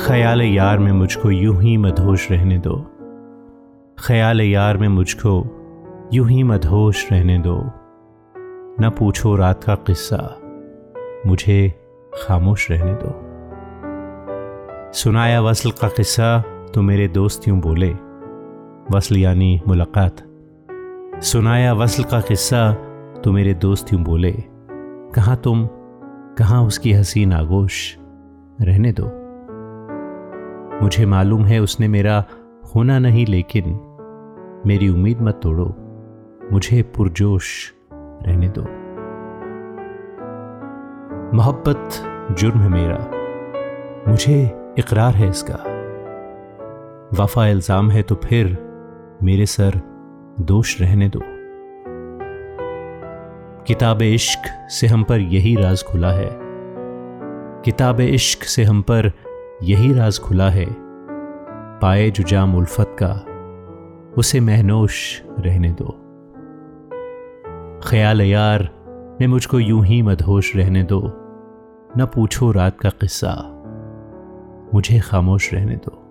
ख्याल यार में मुझको यूँ ही मधोश रहने दो। ख्याल यार में मुझको यूँ ही मदहोश रहने दो। न पूछो रात का किस्सा, मुझे खामोश रहने दो। सुनाया वसल का किस्सा तो मेरे दोस्त यूँ बोले, वसल यानी मुलाकात। सुनाया वसल का किस्सा तो मेरे दोस्त यूँ बोले, कहाँ तुम, कहाँ उसकी हसीन आगोश रहने दो। मुझे मालूम है उसने मेरा होना नहीं, लेकिन मेरी उम्मीद मत तोड़ो। मुझे पुरजोश रहने दो। मोहब्बत जुर्म है मेरा। मुझे इकरार है इसका। वफा इल्ज़ाम है तो फिर मेरे सर दोष रहने दो। किताब इश्क से हम पर यही राज खुला है। किताब इश्क से हम पर यही राज खुला है। पाए जुजाम उल्फत का, उसे महनोश रहने दो। ख्याल यार, ने मुझको यूँ ही मधोश रहने दो, न पूछो रात का किस्सा, मुझे खामोश रहने दो।